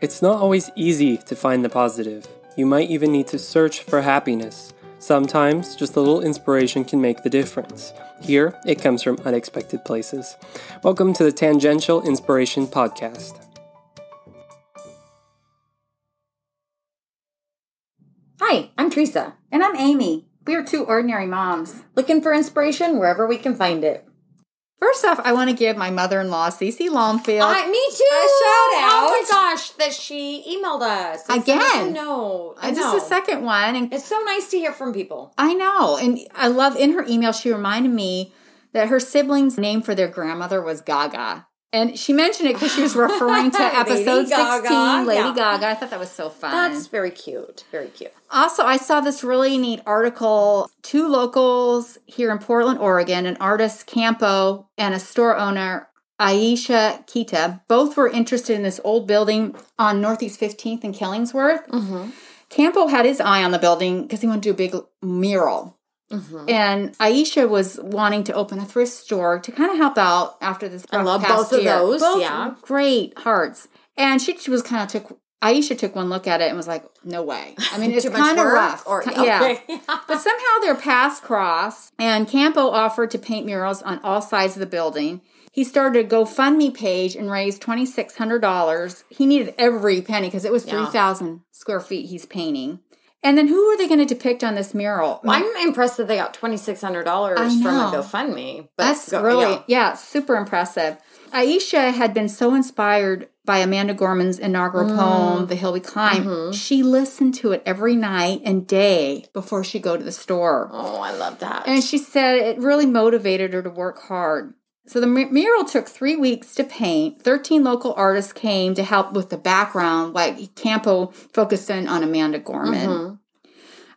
It's not always easy to find the positive. You might even need to search for happiness. Sometimes just a little inspiration can make the difference. Here, it comes from unexpected places. Welcome to the Tangential Inspiration Podcast. Hi, I'm Teresa. And I'm Amy. We are two ordinary moms. Looking for inspiration wherever we can find it. First off, I want to give my mother in law, Cece Longfield, Uh, me too. A shout out. Oh my gosh, that she emailed us and sent us a Again. I Uh, this is the second one. And It's so nice to hear from people. I know. And I love in her email, she reminded me that her siblings' name for their grandmother was Gaga. And she mentioned it because she was referring to Lady episode Gaga, 16, Lady yeah. Gaga. I thought that was so fun. That's very cute. Very cute. Also, I saw this really neat article. Two locals here in Portland, Oregon, an artist Campo and a store owner Aisha Kita, both were interested in this old building on Northeast 15th in Killingsworth. Mm-hmm. Campo had his eye on the building because he wanted to do a big mural. Mm-hmm. And Aisha was wanting to open a thrift store to kind of help out after this. I love both of those, Both yeah. great hearts. And she, she was kind of took. Aisha took one look at it and was like, "No way." I mean, it's kind of rough. Or- Ki- yeah. okay. but somehow their paths crossed, and Campo offered to paint murals on all sides of the building. He started a GoFundMe page and raised twenty six hundred dollars. He needed every penny because it was three thousand square feet he's painting. And then who are they going to depict on this mural? I'm impressed that they got twenty six hundred dollars from a. GoFundMe. But That's go- really, yeah. yeah. super impressive. Aisha had been so inspired by Amanda Gorman's inaugural Mm. poem, The Hill We Climb. Mm-hmm. She listened to it every night and day before she'd go to the store. Oh, I love that. And she said it really motivated her to work hard. So the mural took three weeks to paint. 13 local artists came to help with the background, like Campo focused in on Amanda Gorman. Mhm.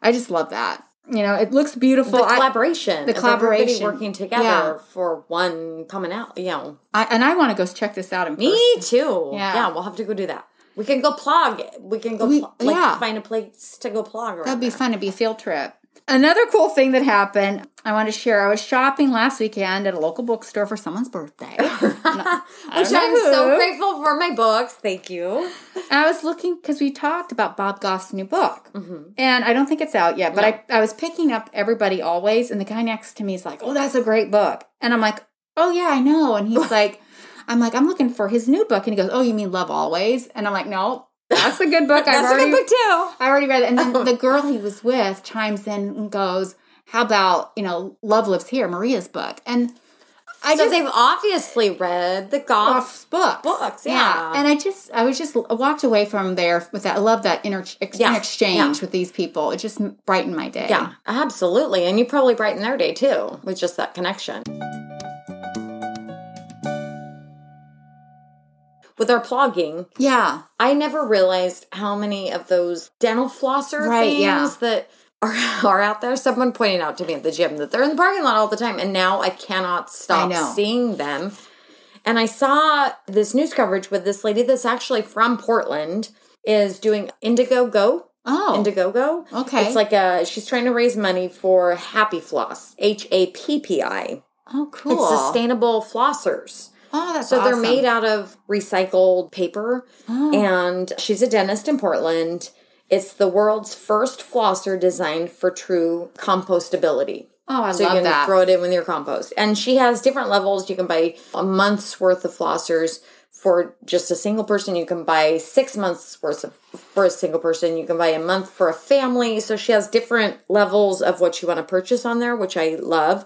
I just love that. You know, it looks beautiful. the I- collaboration, the collaboration. working together Yeah. for one coming out. You know, I, and I want to go check this out in person. Me too. Yeah. Yeah. we'll have to go do that. We can go plug. We can go We- pl- like yeah. find a place to go plug. That'd be there. fun. It'd be a field trip. Another cool thing that happened, I want to share. I was shopping last weekend at a local bookstore for someone's birthday. Which I'm so grateful for my books. Thank you. And I was looking because we talked about Bob Goff's new book, Mm-hmm. and I don't think it's out yet. But I, I was picking up Everybody Always, and the guy next to me is like, "Oh, that's a great book," and I'm like, "Oh yeah, I know." And he's like, "I'm like, I'm looking for his new book," and he goes, "Oh, you mean Love Always?" And I'm like, "No, that's a good book. I've That's a already, good book too. I already read it." And then oh. the girl he was with chimes in and goes, "How about you know, Love Lives Here, Maria's book?" And I So just they've obviously read the Goff. Goff's books. Books, yeah. And I just, I was just I walked away from there with that. I love that inter- ex- Yeah, exchange yeah. with these people. It just brightened my day. Yeah, absolutely. And you probably brighten their day too with just that connection. With our plugging, Yeah. I never realized how many of those dental flosser Right, things yeah. that are, are out there. Someone pointed out to me at the gym that they're in the parking lot all the time, and now I cannot stop I seeing them. And I saw this news coverage with this lady that's actually from Portland is doing Indiegogo. Oh. Indiegogo. Okay. It's like a she's trying to raise money for Happi Floss, H A P P I. Oh, cool. It's sustainable flossers. Oh, that's So they're made out of recycled paper. Oh. And she's a dentist in Portland. It's the world's first flosser designed for true compostability. Oh, I so you love can that. throw it in with your compost. And she has different levels. You can buy a month's worth of flossers for just a single person. You can buy six months worth of for a single person. You can buy a month for a family. So she has different levels of what you want to purchase on there, which I love.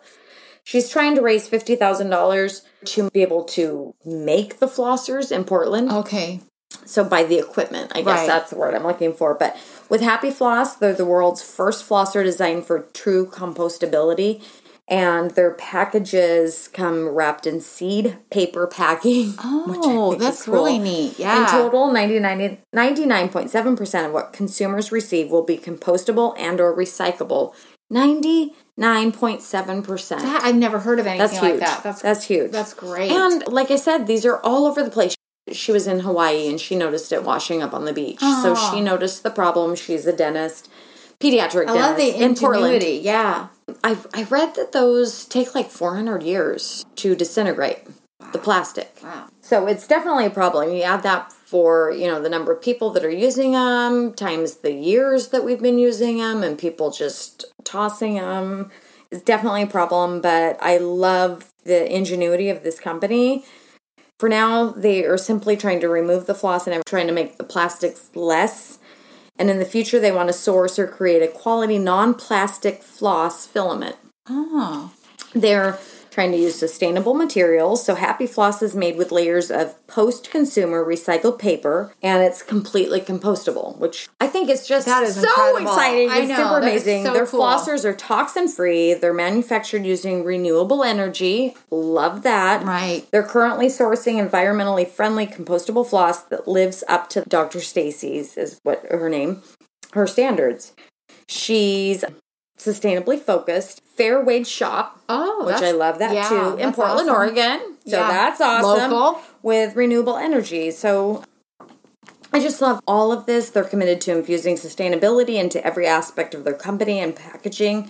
She's trying to raise fifty thousand dollars to be able to make the flossers in Portland. okay. So buy the equipment, I guess Right. that's the word I'm looking for. But with Happi Floss, they're the world's first flosser designed for true compostability. And their packages come wrapped in seed paper packing. Oh, that's cool. really neat. Yeah. In total, 99.7% of what consumers receive will be compostable and or recyclable. 99.7%. That- I've never heard of anything That's like that. That's That's huge. That's great. And like I said, these are all over the place. She was in Hawaii and she noticed it washing up on the beach. So ah. she noticed the problem. She's a dentist, pediatric I dentist love the in Portland. Yeah. I I read that those take like 400 years to disintegrate the plastic. Wow. So it's definitely a problem. You add that for, you know, the number of people that are using them times the years that we've been using them and people just tossing them is definitely a problem, but I love the ingenuity of this company. For now, they are simply trying to remove the floss and I'm trying to make the plastics less. And in the future, they want to source or create a quality non plastic floss filament. Oh. They're trying to use sustainable materials. So Happi Floss is made with layers of post-consumer recycled paper and it's completely compostable, which I think is just That is so incredible. exciting. I It's know, super amazing. so Their cool. flossers are toxin free. They're manufactured using renewable energy. Love that. Right. They're currently sourcing environmentally friendly compostable floss that lives up to Dr. Stacy's is what her name, her standards. She's sustainably focused, fair wage shop, Oh, which I love that yeah, too, in Portland, awesome. Oregon. So Yeah. that's awesome. Local. With renewable energy. So I just love all of this. They're committed to infusing sustainability into every aspect of their company and packaging.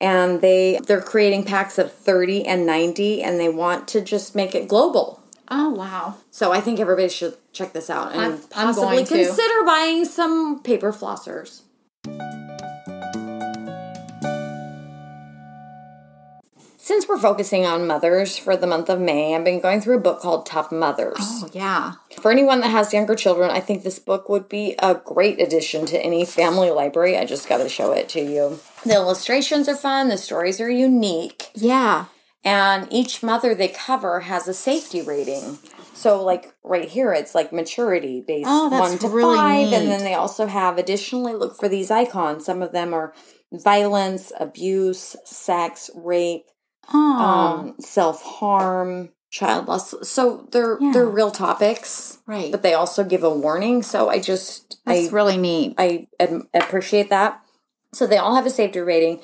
And they they're creating packs of 30 and 90 and they want to just make it global. Oh, wow. So I think everybody should check this out and I'm- I'm possibly to. consider buying some paper flossers. Since we're focusing on mothers for the month of May, I've been going through a book called Tough Mothers. Oh, yeah. For anyone that has younger children, I think this book would be a great addition to any family library. I just got to show it to you. The illustrations are fun, the stories are unique, Yeah. and each mother they cover has a safety rating. So, like right here, it's like maturity based Oh, that's one to really five, neat. and then they also have additionally look for these icons. Some of them are violence, abuse, sex, rape. Um, self harm, child loss. So they're Yeah. they're real topics, Right. But they also give a warning. So I just That's I really neat. I ad- appreciate that. So they all have a safety rating,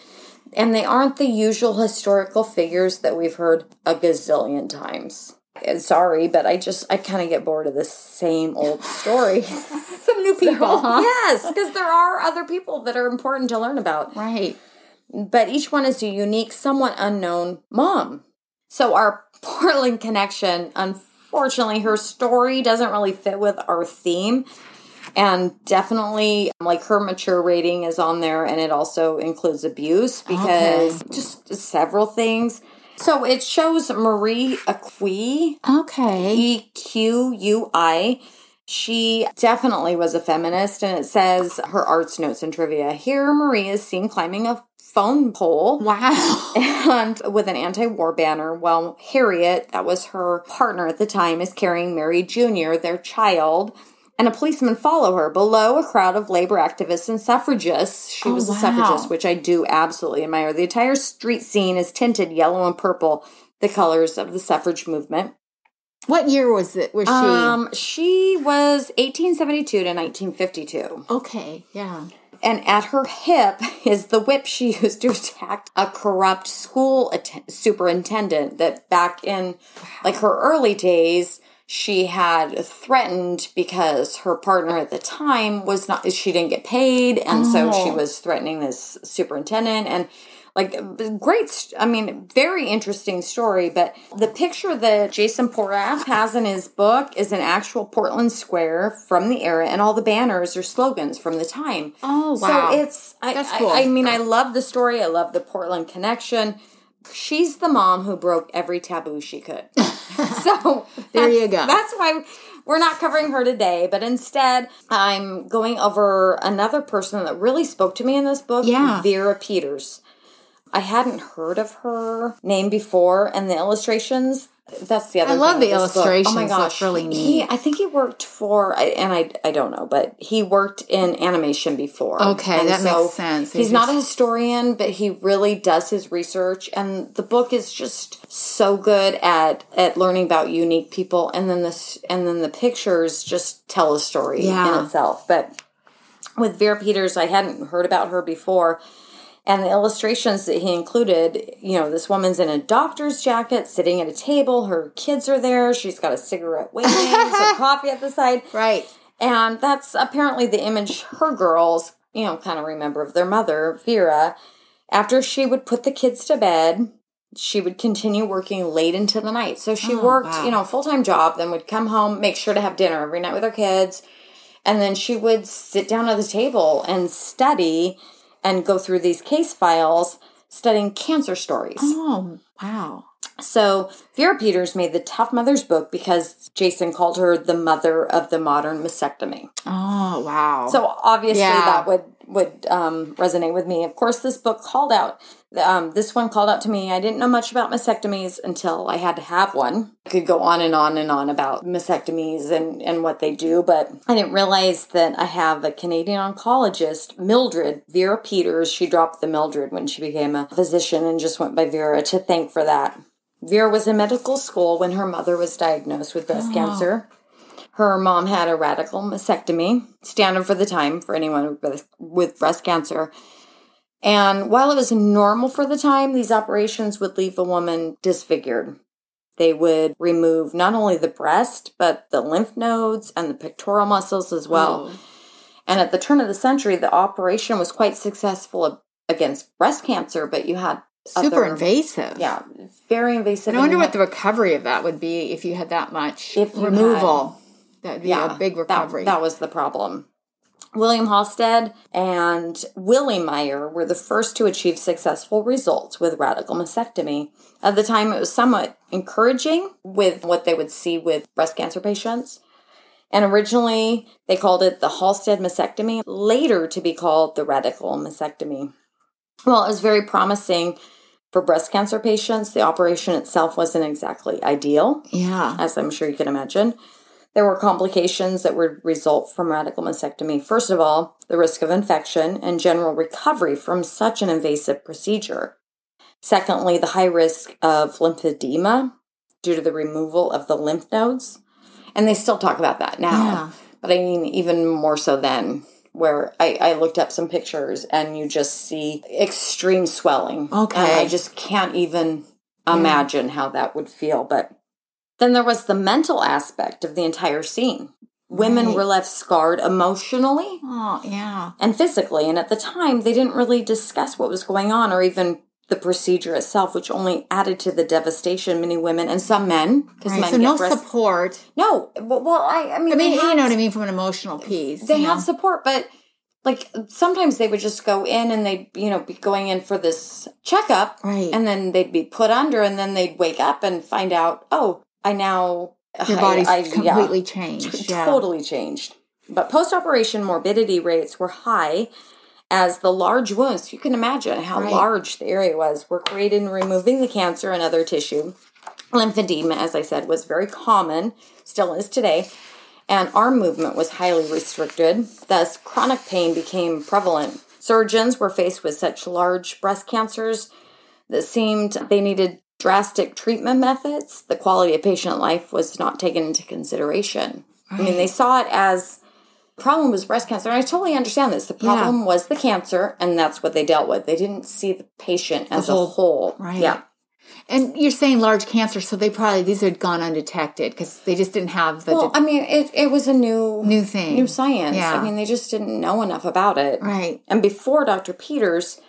and they aren't the usual historical figures that we've heard a gazillion times. Sorry, but I just I kind of get bored of the same old story. Some new people, huh? yes, because there are other people that are important to learn about Right. But each one is a unique, somewhat unknown mom. So our Portland connection, unfortunately, her story doesn't really fit with our theme. And definitely, like her mature rating is on there, and it also includes abuse because just several things. So it shows Marie Equi, Okay. E Q U I. She definitely was a feminist, and it says her arts notes and trivia. Here, Marie is seen climbing a phone pole Wow. and with an anti-war banner while harriet that was her partner at the time is carrying mary jr their child and a policeman follow her below a crowd of labor activists and suffragists she Oh, was a wow. suffragist which i do absolutely admire the entire street scene is tinted yellow and purple the colors of the suffrage movement What year was it? Was she? um she was 1872 to 1952 okay. Yeah. And at her hip is the whip she used to attack a corrupt school att- superintendent that back in like her early days she had threatened because her partner at the time was not she didn't get paid. And so she Oh. was threatening this superintendent. And like great i mean very interesting story but the picture that jason porath has in his book is an actual portland square from the era and all the banners are slogans from the time Oh, wow. so it's I, That's cool. I, mean i love the story i love the portland connection she's the mom who broke every taboo she could so There you go. that's why we're not covering her today but instead i'm going over another person that really spoke to me in this book Yeah. vera peters I hadn't heard of her name before, and the illustrations. That's the other. Thing. I love the this book. illustrations. Oh my gosh, really He, neat. I think he worked for, and I I don't know, but he worked in animation before. Okay, And that makes sense. He's He not a historian, but he really does his research, and the book is just so good at at learning about unique people, and then this and then the pictures just tell a story Yeah. in itself. But with Vera Peters, I hadn't heard about her before. And the illustrations that he included, you know, this woman's in a doctor's jacket sitting at a table. Her kids are there. She's got a cigarette waiting, some coffee at the side. Right. And that's apparently the image her girls, you know, kind of remember of their mother, Vera. After she would put the kids to bed, she would continue working late into the night. So she Oh, worked, wow. you know, a full time job, then would come home, make sure to have dinner every night with her kids. And then she would sit down at the table and study and go through these case files studying cancer stories. Oh, wow. So Vera Peters made the Tough Mother's book because Jason called her the mother of the modern mastectomy. Oh, wow. So obviously Yeah. that would would um, resonate with me. Of course, this book called out. Um, this one called out to me. I didn't know much about mastectomies until I had to have one. I could go on and on and on about mastectomies and and what they do, but I didn't realize that I have a Canadian oncologist, Mildred Vera Peters. She dropped the Mildred when she became a physician and just went by Vera to thank for that. Vera was in medical school when her mother was diagnosed with breast cancer. Her mom had a radical mastectomy, standard for the time for anyone with, with breast cancer. And while it was normal for the time, these operations would leave a woman disfigured. They would remove not only the breast, but the lymph nodes and the pectoral muscles as well. Oh. And at the turn of the century, the operation was quite successful against breast cancer, but you had super other- invasive. Yeah, very invasive. I wonder and what the recovery of that would be if you had that much If removal. That'd be yeah, a big that- recovery. That, was the problem. William Halsted and Willy Meyer were the first to achieve successful results with radical mastectomy. At the time, it was somewhat encouraging with what they would see with breast cancer patients. And originally, they called it the Halsted mastectomy, later to be called the radical mastectomy. Well, it was very promising for breast cancer patients. The operation itself wasn't exactly ideal yeah. as I'm sure you can imagine. There were complications that would result from radical mastectomy. First of all, the risk of infection and general recovery from such an invasive procedure. Secondly, the high risk of lymphedema due to the removal of the lymph nodes. And they still talk about that now. Yeah. But I mean, even more so then, where I, I looked up some pictures and you just see extreme swelling. Okay. And I just can't even imagine how that would feel. But then there was the mental aspect of the entire scene. Women Right. were left scarred emotionally Oh, yeah. and physically. And at the time, they didn't really discuss what was going on or even the procedure itself, which only added to the devastation many women and some men, because Right. men So no breast. support. no, well, well, I, I mean, I mean, you know what I mean from an emotional piece. they have know? support, but like sometimes they would just go in and they'd you know be going in for this checkup, Right. And then they'd be put under, and then they'd wake up and find out, oh, I now Your I- body's I- yeah, completely t- changed. Yeah. totally changed. But post operation morbidity rates were high. As the large wounds, you can imagine how Right. large the area was, were created in removing the cancer and other tissue. Lymphedema, as I said, was very common, still is today, and arm movement was highly restricted. Thus, chronic pain became prevalent. Surgeons were faced with such large breast cancers that seemed they needed drastic treatment methods. The quality of patient life was not taken into consideration. I mean, they saw it as problem was breast cancer, and I totally understand this. The problem was the cancer, and that's what they dealt with. They didn't see the patient as whole- a whole. right. Yeah. And you're saying large cancer, so they probably these had gone undetected because they just didn't have the Well, de- I mean, it, it was a new new thing, new science. Yeah. I mean, they just didn't know enough about it. right? And before Dr. Peters,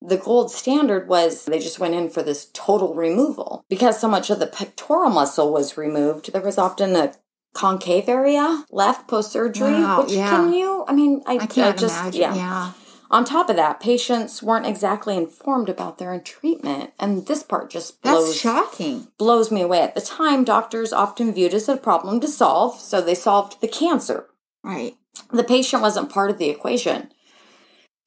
the gold standard was they just went in for this total removal. Because so much of the pectoral muscle was removed, there was often a concave area left post surgery. Wow, which yeah. can you, I mean, I, I can't just, imagine. Yeah. Yeah. On top of that, patients weren't exactly informed about their treatment. And this part just that's blows shocking. blows me away. At the time, doctors often viewed it as a problem to solve, so they solved the cancer Right. the patient wasn't part of the equation.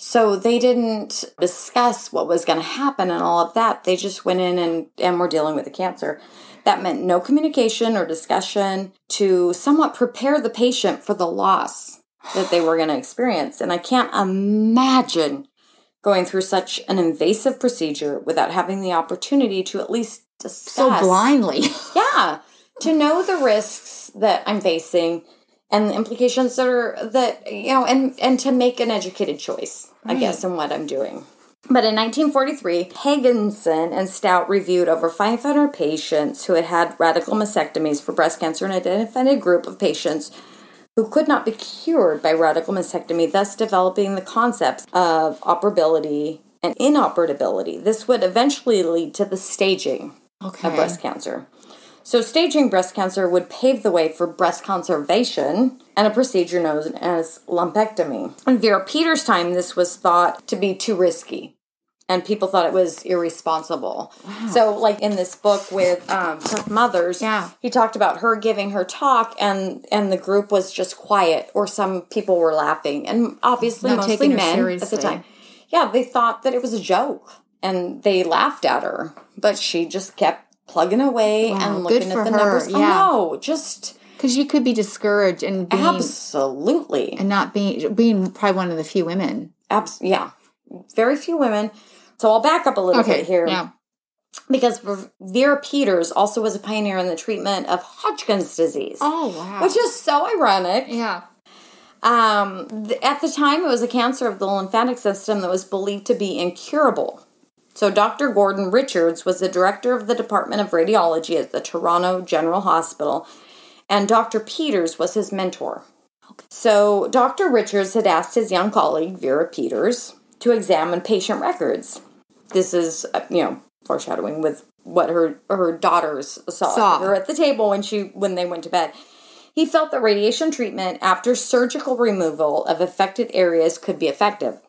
So they didn't discuss what was going to happen and all of that. They just went in and, and were dealing with the cancer. That meant no communication or discussion to somewhat prepare the patient for the loss that they were going to experience. And I can't imagine going through such an invasive procedure without having the opportunity to at least discuss So blindly. yeah to know the risks that i'm facing and the implications that are that you know and and to make an educated choice i guess in what i'm doing but in 1943 haagensen and stout reviewed over 500 patients who had had radical mastectomies for breast cancer and identified a group of patients who could not be cured by radical mastectomy, thus developing the concepts of operability and inoperability. This would eventually lead to the staging Okay. of breast cancer. So, staging breast cancer would pave the way for breast conservation and a procedure known as lumpectomy. In Vera Peters' time, this was thought to be too risky. And people thought it was irresponsible. So, like in this book with um, Tough Mothers, Yeah. he talked about her giving her talk, and and the group was just quiet, or some people were laughing, and obviously Not mostly men at the time. Yeah, they thought that it was a joke, and they laughed at her, but she just kept plugging away Wow, and looking at the her, numbers. yeah. Oh no, just Because you could be discouraged and being absolutely, and not being being probably one of the few women. abs- yeah, very few women. So I'll back up a little bit here. Yeah. because Vera Peters also was a pioneer in the treatment of Hodgkin's disease, Oh wow. which is so ironic. yeah. Um, th- at the time, it was a cancer of the lymphatic system that was believed to be incurable. So, Dr. Gordon Richards was the director of the Department of Radiology at the Toronto General Hospital, and Dr. Peters was his mentor. So, Dr. Richards had asked his young colleague, Vera Peters, to examine patient records. This is, uh, you know, foreshadowing with what her her daughters saw, Saw. her at the table when she when they went to bed. He felt that radiation treatment after surgical removal of affected areas could be effective.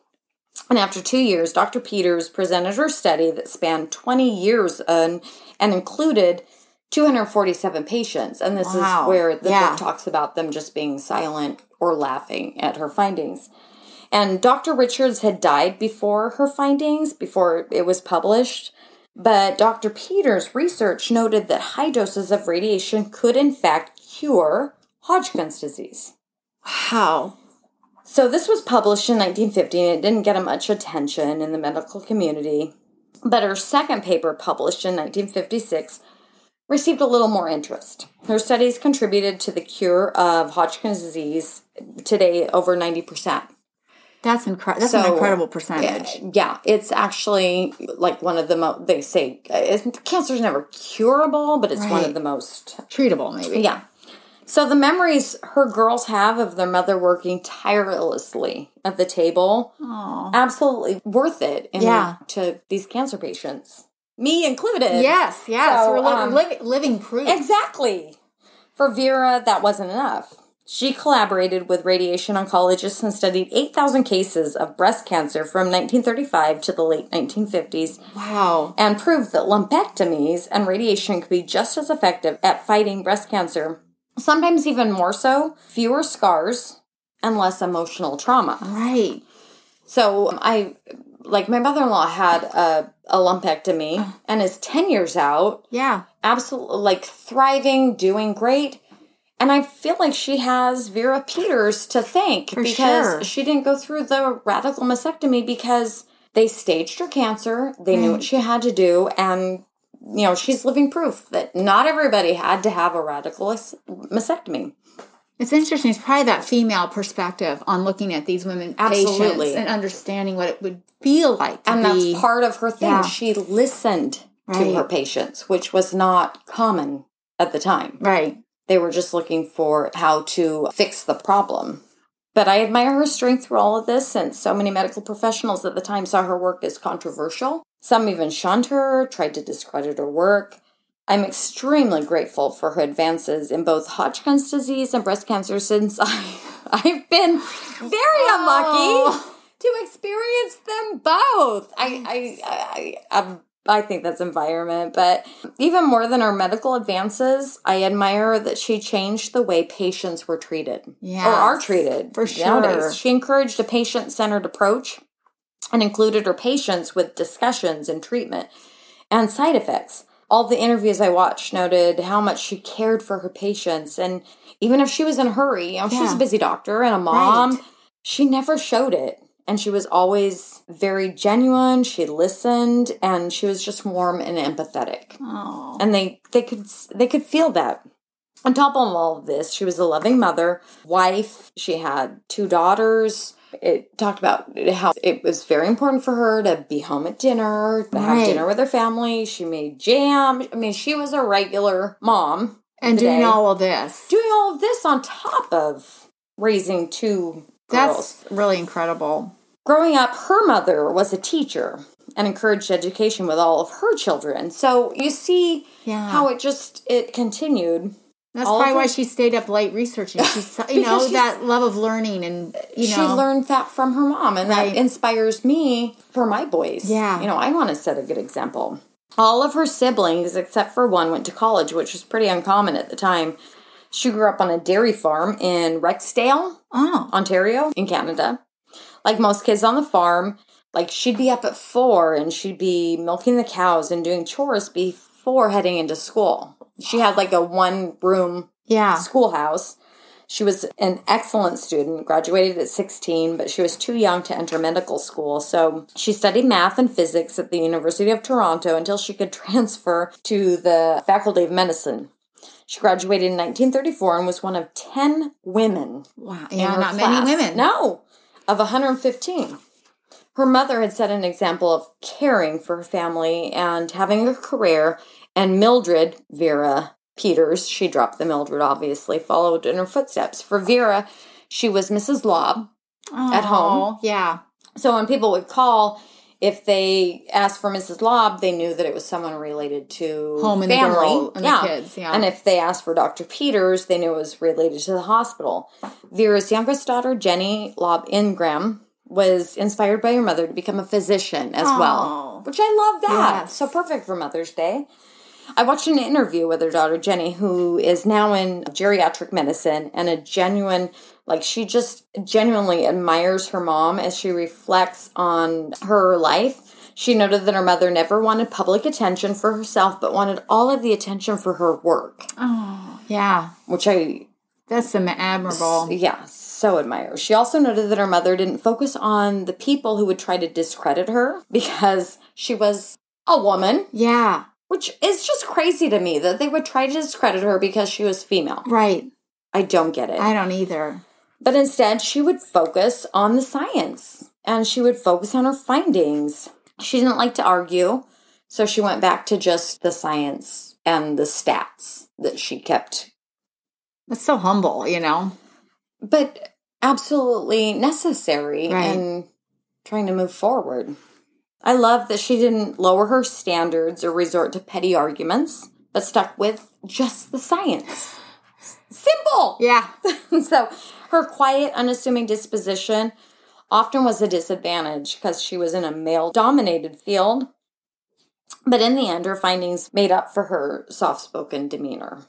And after two years, Dr. Peters presented her study that spanned 20 years and, and included 247 patients. And this Wow. is where the Yeah. book talks about them just being silent or laughing at her findings. And Dr. Richards had died before her findings, before it was published. But Dr. Peters' research noted that high doses of radiation could, in fact, cure Hodgkin's disease. Wow. So this was published in 1950 and it didn't get much attention in the medical community. But her second paper, published in 1956, received a little more interest. Her studies contributed to the cure of Hodgkin's disease today over 90%. That's incredible. That's an incredible percentage. Yeah, it's actually like one of the most, they say, uh, cancer's never curable, but it's one of the most Treatable, maybe. yeah. So the memories her girls have of their mother working tirelessly at the table, Aw. absolutely worth it. In, Yeah. To these cancer patients, me included. Yes, yes. So, We're li- um, living, living proof. Exactly. For Vera, that wasn't enough. She collaborated with radiation oncologists and studied 8,000 cases of breast cancer from 1935 to the late 1950s Wow. and proved that lumpectomies and radiation could be just as effective at fighting breast cancer, sometimes even more so, fewer scars and less emotional trauma. Right. So um, I like my mother-in-law had a, a lumpectomy and is 10 years out, Yeah. absolutely like thriving, doing great. And I feel like she has Vera Peters to thank For because sure. she didn't go through the radical mastectomy because they staged her cancer. They knew what she had to do. And, you know, she's living proof that not everybody had to have a radical mastectomy. It's interesting. It's probably that female perspective on looking at these women Absolutely. patients and understanding what it would feel like to And be. that's part of her thing. Yeah. She listened Right. to her patients, which was not common at the time. right. They were just looking for how to fix the problem. But I admire her strength through all of this since so many medical professionals at the time saw her work as controversial. Some even shunned her, tried to discredit her work. I'm extremely grateful for her advances in both Hodgkin's disease and breast cancer since I, I've been very oh. unlucky to experience them both. I, I, I, I, um, I think that's environment, but even more than her medical advances, I admire that she changed the way patients were treated or are treated for nowadays. sure. She encouraged a patient-centered approach and included her patients with discussions and treatment and side effects. All the interviews I watched noted how much she cared for her patients, and even if she was in a hurry, you know, she was a busy doctor and a mom, Right. she never showed it. And she was always very genuine. She listened, and she was just warm and empathetic. Oh. And they they could they could feel that. On top of all of this, she was a loving mother, wife. She had two daughters. It talked about how it was very important for her to be home at dinner, to have dinner with her family. She made jam. I mean, she was a regular mom. And today. doing all of this. doing all of this on top of raising two girls. That's really incredible. Growing up, her mother was a teacher and encouraged education with all of her children. So you see Yeah. how it just it continued. That's all probably why she stayed up late researching. She's, you know, that love of learning and, you know. she learned that from her mom, and Right. that inspires me for my boys. Yeah. You know, I want to set a good example. All of her siblings, except for one, went to college, which was pretty uncommon at the time. She grew up on a dairy farm in Rexdale, Oh. Ontario, in Canada. Like most kids on the farm, like she'd be up at four and she'd be milking the cows and doing chores before heading into school. She had like a one room Yeah. schoolhouse. She was an excellent student, graduated at 16, but she was too young to enter medical school. So she studied math and physics at the University of Toronto until she could transfer to the Faculty of Medicine. She graduated in 1934 and was one of 10 women Wow. Yeah, not class. many women. No, of 115. Her mother had set an example of caring for her family and having a career, and Mildred, Vera Peters, she dropped the Mildred obviously, followed in her footsteps. For Vera, she was Mrs. Lobb. at home. Yeah. So when people would call, if they asked for Mrs. Lobb, they knew that it was someone related to Home and the family. and the kids, yeah. And if they asked for Dr. Peters, they knew it was related to the hospital. Vera's youngest daughter, Jenny Lobb Ingram, was inspired by her mother to become a physician as Aw. well, which I love that. Yes. So perfect for Mother's Day. I watched an interview with her daughter Jenny, who is now in geriatric medicine and a genuine, like, she just genuinely admires her mom as she reflects on her life. She noted that her mother never wanted public attention for herself, but wanted all of the attention for her work, Oh, yeah. which I, That's some admirable. yeah, so admire. She also noted that her mother didn't focus on the people who would try to discredit her because she was a woman Yeah. Which is just crazy to me that they would try to discredit her because she was female. Right. I don't get it. I don't either. but instead, she would focus on the science and she would focus on her findings. She didn't like to argue, so she went back to just the science and the stats that she kept, That's so humble, you know? but absolutely necessary Right. in trying to move forward. I love that she didn't lower her standards or resort to petty arguments, but stuck with just the science. Simple. Yeah. so her quiet, unassuming disposition often was a disadvantage because she was in a male dominated field. But in the end, her findings made up for her soft spoken demeanor.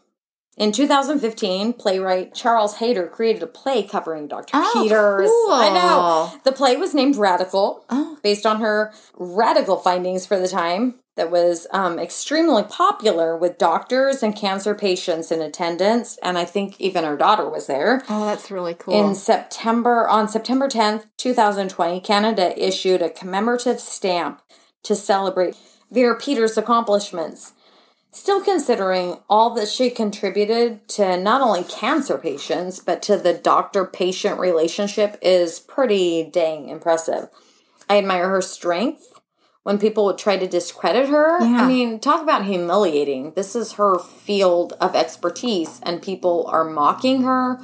In 2015, playwright Charles Hayter created a play covering Dr. Oh, Peters. I know. The play was named Radical, Oh. based on her radical findings for the time that was um, extremely popular with doctors and cancer patients in attendance. And I think even her daughter was there. Oh, that's really cool. In September, on September 10th, 2020, Canada issued a commemorative stamp to celebrate Vera Peters' accomplishments. Still considering all that she contributed to not only cancer patients, but to the doctor patient relationship is pretty dang impressive. I admire her strength when people would try to discredit her. Yeah. I mean, talk about humiliating. This is her field of expertise, and people are mocking her.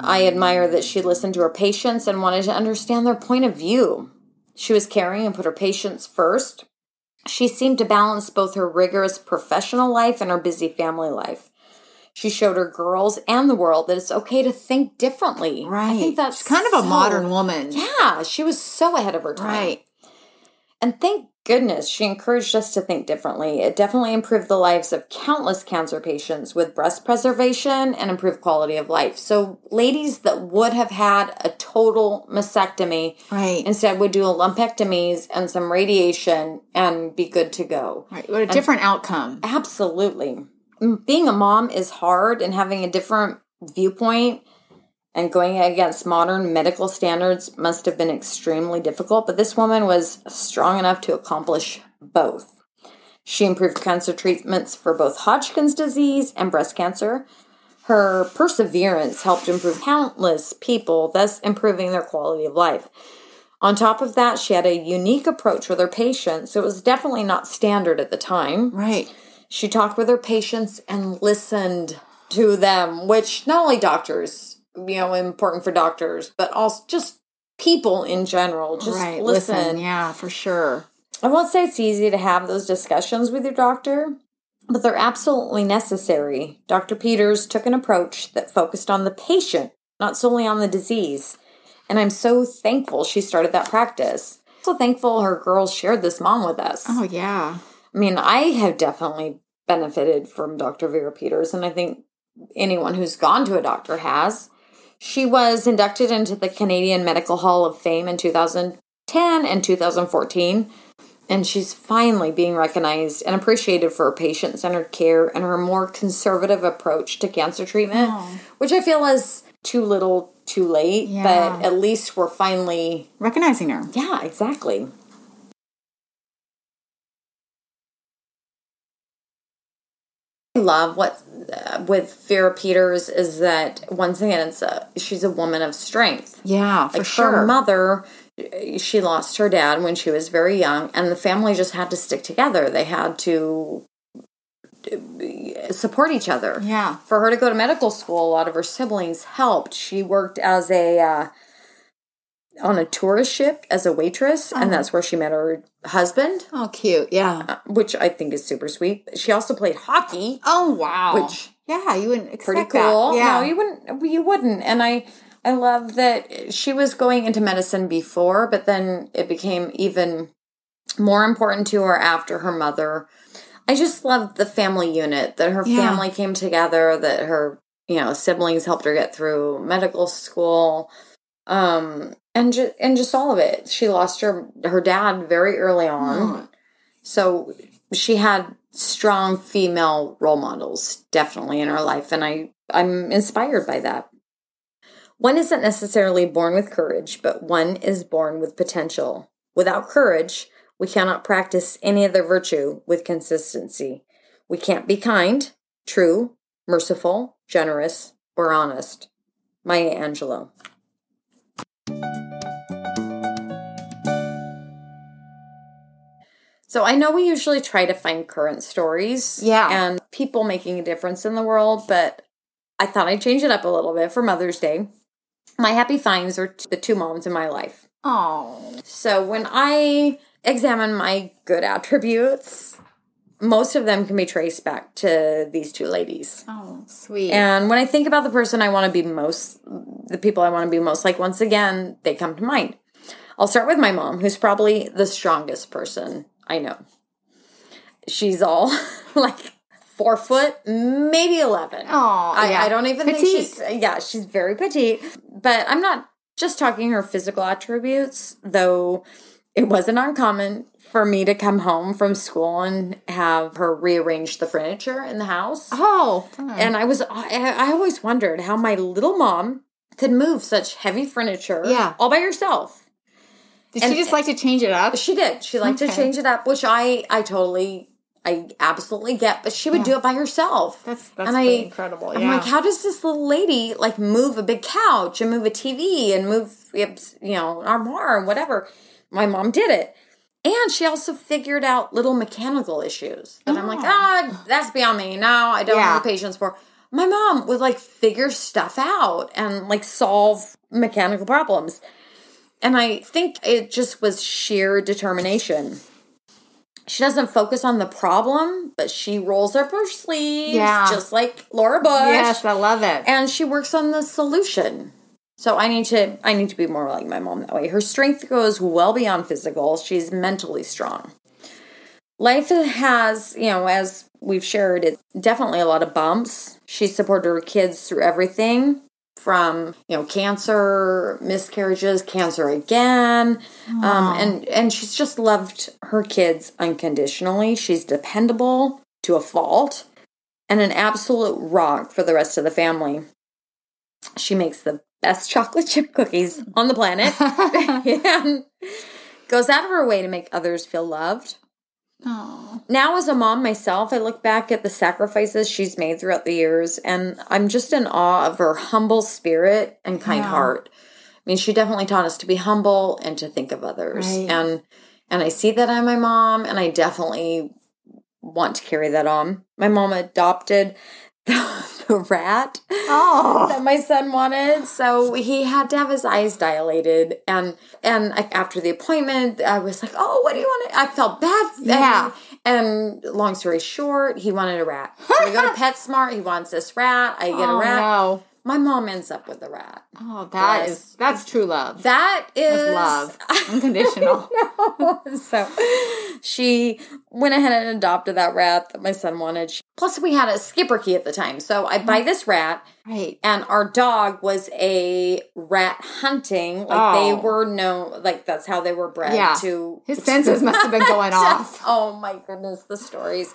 I admire that she listened to her patients and wanted to understand their point of view. She was caring and put her patients first. She seemed to balance both her rigorous professional life and her busy family life. She showed her girls and the world that it's okay to think differently. right. I think that's She's kind of a modern woman. Yeah, she was so ahead of her time. Right. And thank goodness she encouraged us to think differently. It definitely improved the lives of countless cancer patients with breast preservation and improved quality of life. So, ladies that would have had a total mastectomy Right. instead would do a lumpectomies and some radiation and be good to go. Right. What a different outcome. Absolutely. Mm, Being a mom is hard and having a different viewpoint and going against modern medical standards must have been extremely difficult, but this woman was strong enough to accomplish both. She improved cancer treatments for both Hodgkin's disease and breast cancer. Her perseverance helped improve countless people, thus improving their quality of life. On top of that, she had a unique approach with her patients. So It was definitely not standard at the time. Right. She talked with her patients and listened to them, which not only doctors, you know, important for doctors, but also just people in general. Just right. listen. Listen. Yeah, for sure. I won't say it's easy to have those discussions with your doctor, but they're absolutely necessary. Dr. Peters took an approach that focused on the patient, not solely on the disease. And I'm so thankful she started that practice. So thankful her girls shared this mom with us. Oh yeah. I mean, I have definitely benefited from Dr. Vera Peters, and I think anyone who's gone to a doctor has. She was inducted into the Canadian Medical Hall of Fame in 2010 and 2014, and she's finally being recognized and appreciated for her patient centered care and her more conservative approach to cancer treatment, Oh. which I feel is too little, too late, Yeah. but at least we're finally, Recognizing her. yeah, exactly. Love what uh, with Vera Peters is that once again it's a she's a woman of strength. Yeah, for Like sure. her mother, she lost her dad when she was very young, and the family just had to stick together. They had to uh, support each other. Yeah. For her to go to medical school, a lot of her siblings helped. She worked as a uh, on a tourist ship as a waitress, and that's where she met her husband, Oh, cute. Yeah. uh, which I think is super sweet. She also played hockey Oh wow. Which- yeah, you wouldn't expect pretty that. cool. Yeah. No, you wouldn't. You wouldn't. And I, I love that she was going into medicine before, but then it became even more important to her after her mother. I just love the family unit that her Yeah. family came together. That her, you know, siblings helped her get through medical school, um, and just and just all of it. She lost her her dad very early on. Oh. So she had strong female role models definitely in her life and I I'm inspired by that. One isn't necessarily born with courage, but one is born with potential. Without courage, we cannot practice any other virtue with consistency. We can't be kind, true, merciful, generous, or honest. Maya Angelou. So I know we usually try to find current stories Yeah. and people making a difference in the world, but I thought I'd change it up a little bit for Mother's Day. My happy finds are t- the two moms in my life. Oh. So when I examine my good attributes, most of them can be traced back to these two ladies. Oh, sweet. And when I think about the person I want to be most, the people I want to be most like, once again, they come to mind. I'll start with my mom, who's probably the strongest person I know. She's all like four foot, maybe 11. oh, I, yeah. I don't even Petite. think she's, yeah, she's very petite. But I'm not just talking her physical attributes, though it wasn't uncommon for me to come home from school and have her rearrange the furniture in the house. Oh. And I was, I, I always wondered how my little mom could move such heavy furniture Yeah. all by herself. Did and- she just like to change it up? She did. She liked to change it up, which I, I totally, I absolutely get. But she would do it by herself. That's that's And I- incredible. I'm like, how does this little lady like move a big couch and move a TV and move, you know, an armoire and whatever? My mom did it. And she also figured out little mechanical issues that I'm like, Oh. ah, that's beyond me. No, I don't Yeah. have the patience for. My mom would like figure stuff out and like solve mechanical problems. And I think it just was sheer determination. She doesn't focus on the problem, but she rolls up her sleeves, Yeah. just like Laura Bush yes, I love it. and she works on the solution. So I need to I need to be more like my mom that way. Her strength goes well beyond physical. She's mentally strong. Life has, you know, as we've shared, it definitely a lot of bumps. She supported her kids through everything from, you know, cancer, miscarriages, cancer again. Um, and and she's just loved her kids unconditionally. She's dependable to a fault and an absolute rock for the rest of the family. She makes the best chocolate chip cookies on the planet and goes out of her way to make others feel loved. Oh. Now, as a mom myself, I look back at the sacrifices she's made throughout the years, and I'm just in awe of her humble spirit and kind Yeah. heart. I mean, she definitely taught us to be humble and to think of others, Right. and and I see that in my mom, and I definitely want to carry that on. My mom adopted the, the rat Oh. that my son wanted. So he had to have his eyes dilated. And and after the appointment, I was like, "Oh, what do you want?" To? I felt bad. Yeah. And, and long story short, he wanted a rat. So we go to PetSmart. He wants this rat. I get Oh, a rat. no. My mom ends up with the rat. Oh, that is that's true love. That is That's love. Unconditional. so she went ahead and adopted that rat that my son wanted. Plus, we had a schipperke at the time. So I buy mm-hmm. this rat, Right. and our dog was a rat hunting. Like Oh. they were known, like that's how they were bred Yeah. to. His senses must have been going off. Oh my goodness, the stories.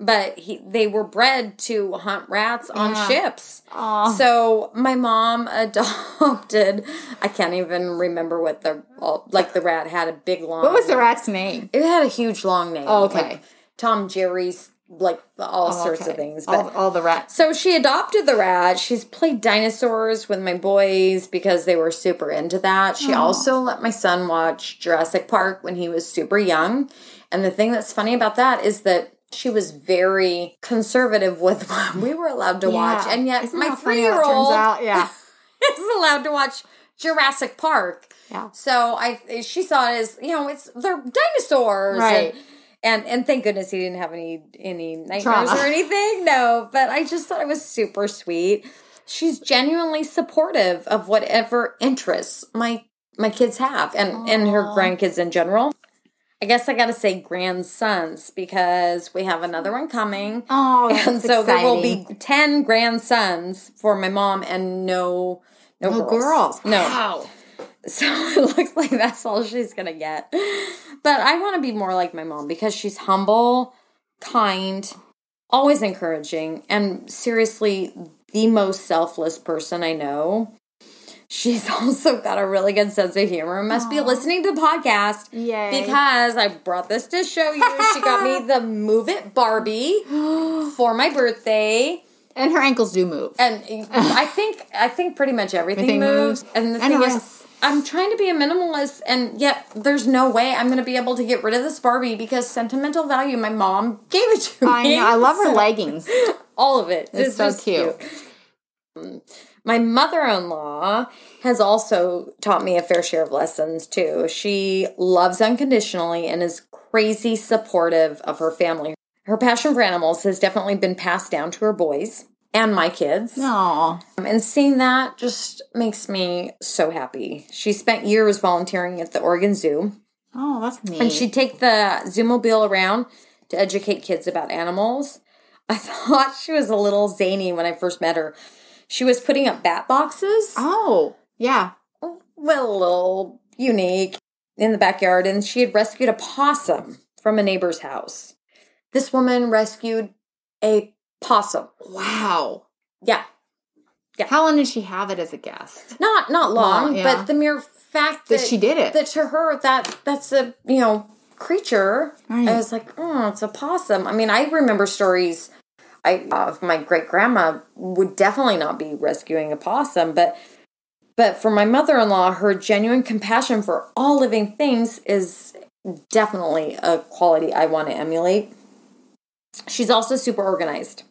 But he, they were bred to hunt rats on Yeah. ships. Aw. So my mom adopted. I can't even remember what the like the rat had a big long. What was the rat's name? It had a huge long name. Oh, okay. like Tom Jerry's, like all oh, sorts of things. But All, all the rats. so she adopted the rat. She's played dinosaurs with my boys because they were super into that. She also let my son watch Jurassic Park when he was super young. And the thing that's funny about that is that she was very conservative with what we were allowed to watch. And yet Isn't my three year old? Yeah. is allowed to watch Jurassic Park. Yeah. So I she saw it as, you know, it's they're dinosaurs. Right. And, and and thank goodness he didn't have any any nightmares Trauma. or anything. No, but I just thought it was super sweet. She's genuinely supportive of whatever interests my my kids have and and her grandkids in general. I guess I got to say grandsons because we have another one coming. Oh, and so there will be 10 grandsons for my mom and no no, No girls. girls. No. Wow. So it looks like that's all she's to get. But I want to be more like my mom because she's humble, kind, always encouraging, and seriously the most selfless person I know. She's also got a really good sense of humor. Must be listening to the podcast. Yay. Because I brought this to show you. She got me the Move It Barbie for my birthday. And her ankles do move. And I think I think pretty much everything, Everything moves. moves. And the And thing is. I'm trying to be a minimalist, and yet there's no way I'm going to be able to get rid of this Barbie because sentimental value. My mom gave it to I me. know. I love her leggings. All of it. It's so just cute. Um, My mother-in-law has also taught me a fair share of lessons too. She loves unconditionally and is crazy supportive of her family. Her passion for animals has definitely been passed down to her boys and my kids. No. And seeing that just makes me so happy. She spent years volunteering at the Oregon Zoo, Oh, that's neat. and she'd take the Zoomobile around to educate kids about animals. I thought she was a little zany when I first met her. She was putting up bat boxes, oh, yeah. well, a little unique, in the backyard, and she had rescued a possum from a neighbor's house. This woman rescued a possum. Wow. Yeah, Yeah. How long did she have it as a guest? not not long, Long, yeah. but the mere fact that, That she did it. that to her that that's a you know creature. Right. I was like, oh, it's a possum. I mean, I remember stories. I of my great grandma would definitely not be rescuing a possum, but but for my mother in law, her genuine compassion for all living things is definitely a quality I want to emulate. She's also super organized,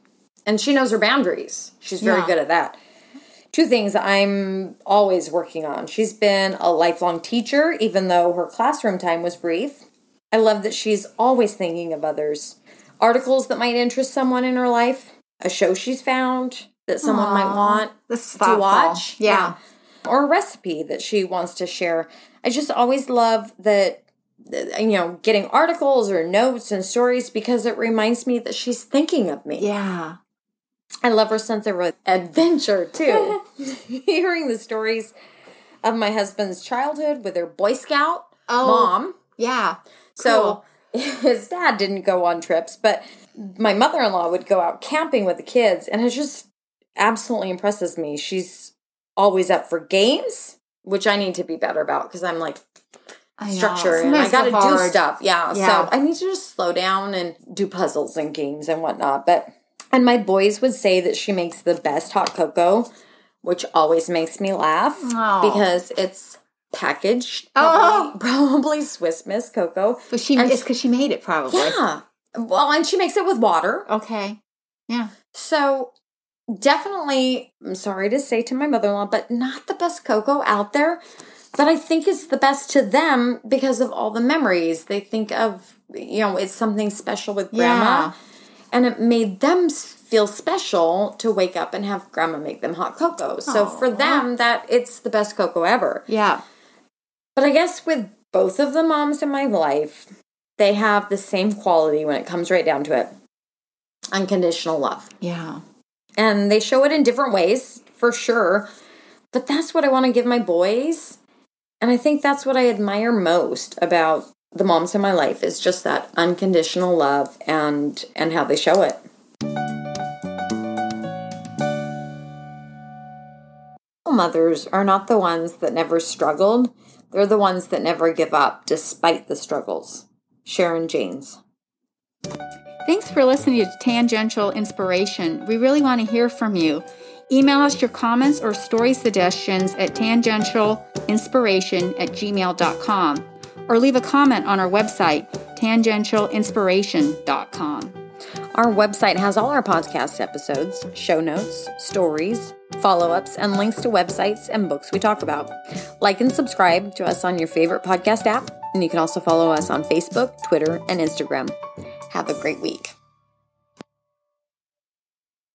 and she knows her boundaries. She's very Yeah. good at that two things I'm always working on. She's been a lifelong teacher, even though her classroom time was brief. I love that she's always thinking of others. Articles that might interest someone in her life, a show she's found that someone might want to watch. Yeah. Or a recipe that she wants to share. I just always love that, that, you know, getting articles or notes and stories because it reminds me that she's thinking of me. Yeah. I love her sense of adventure too. Hearing the stories of my husband's childhood with her Boy Scout Oh. mom. Yeah. So his dad didn't go on trips, but my mother in law would go out camping with the kids, and it just absolutely impresses me. She's always up for games, which I need to be better about because I'm like I structure and I got to so do stuff. Yeah, Yeah. So I need to just slow down and do puzzles and games and whatnot. But and my boys would say that she makes the best hot cocoa, which always makes me laugh Oh. because it's packaged Oh. probably, probably Swiss Miss cocoa. But she And- it's because she made it probably. Yeah. Well, and she makes it with water. Okay. Yeah. So definitely, I'm sorry to say to my mother in law, but not the best cocoa out there. But I think it's the best to them because of all the memories. They think of, you know, it's something special with grandma. Yeah. And it made them feel special to wake up and have grandma make them hot cocoa. So for them, that it's the best cocoa ever. Yeah. But I guess with both of the moms in my life, they have the same quality when it comes right down to it unconditional love. Yeah. And they show it in different ways, for sure. But that's what I want to give my boys. And I think that's what I admire most about the moms in my life is just that unconditional love and and how they show it. Mothers are not the ones that never struggled. They're the ones that never give up despite the struggles. Sharon Jaynes. Thanks for listening to Tangential Inspiration. We really want to hear from you. Email us your comments or story suggestions at tangentialinspiration at gmail.com or leave a comment on our website, tangentialinspiration.com. Our website has all our podcast episodes, show notes, stories, follow ups, and links to websites and books we talk about. Like and subscribe to us on your favorite podcast app, and you can also follow us on Facebook, Twitter, and Instagram. Have a great week.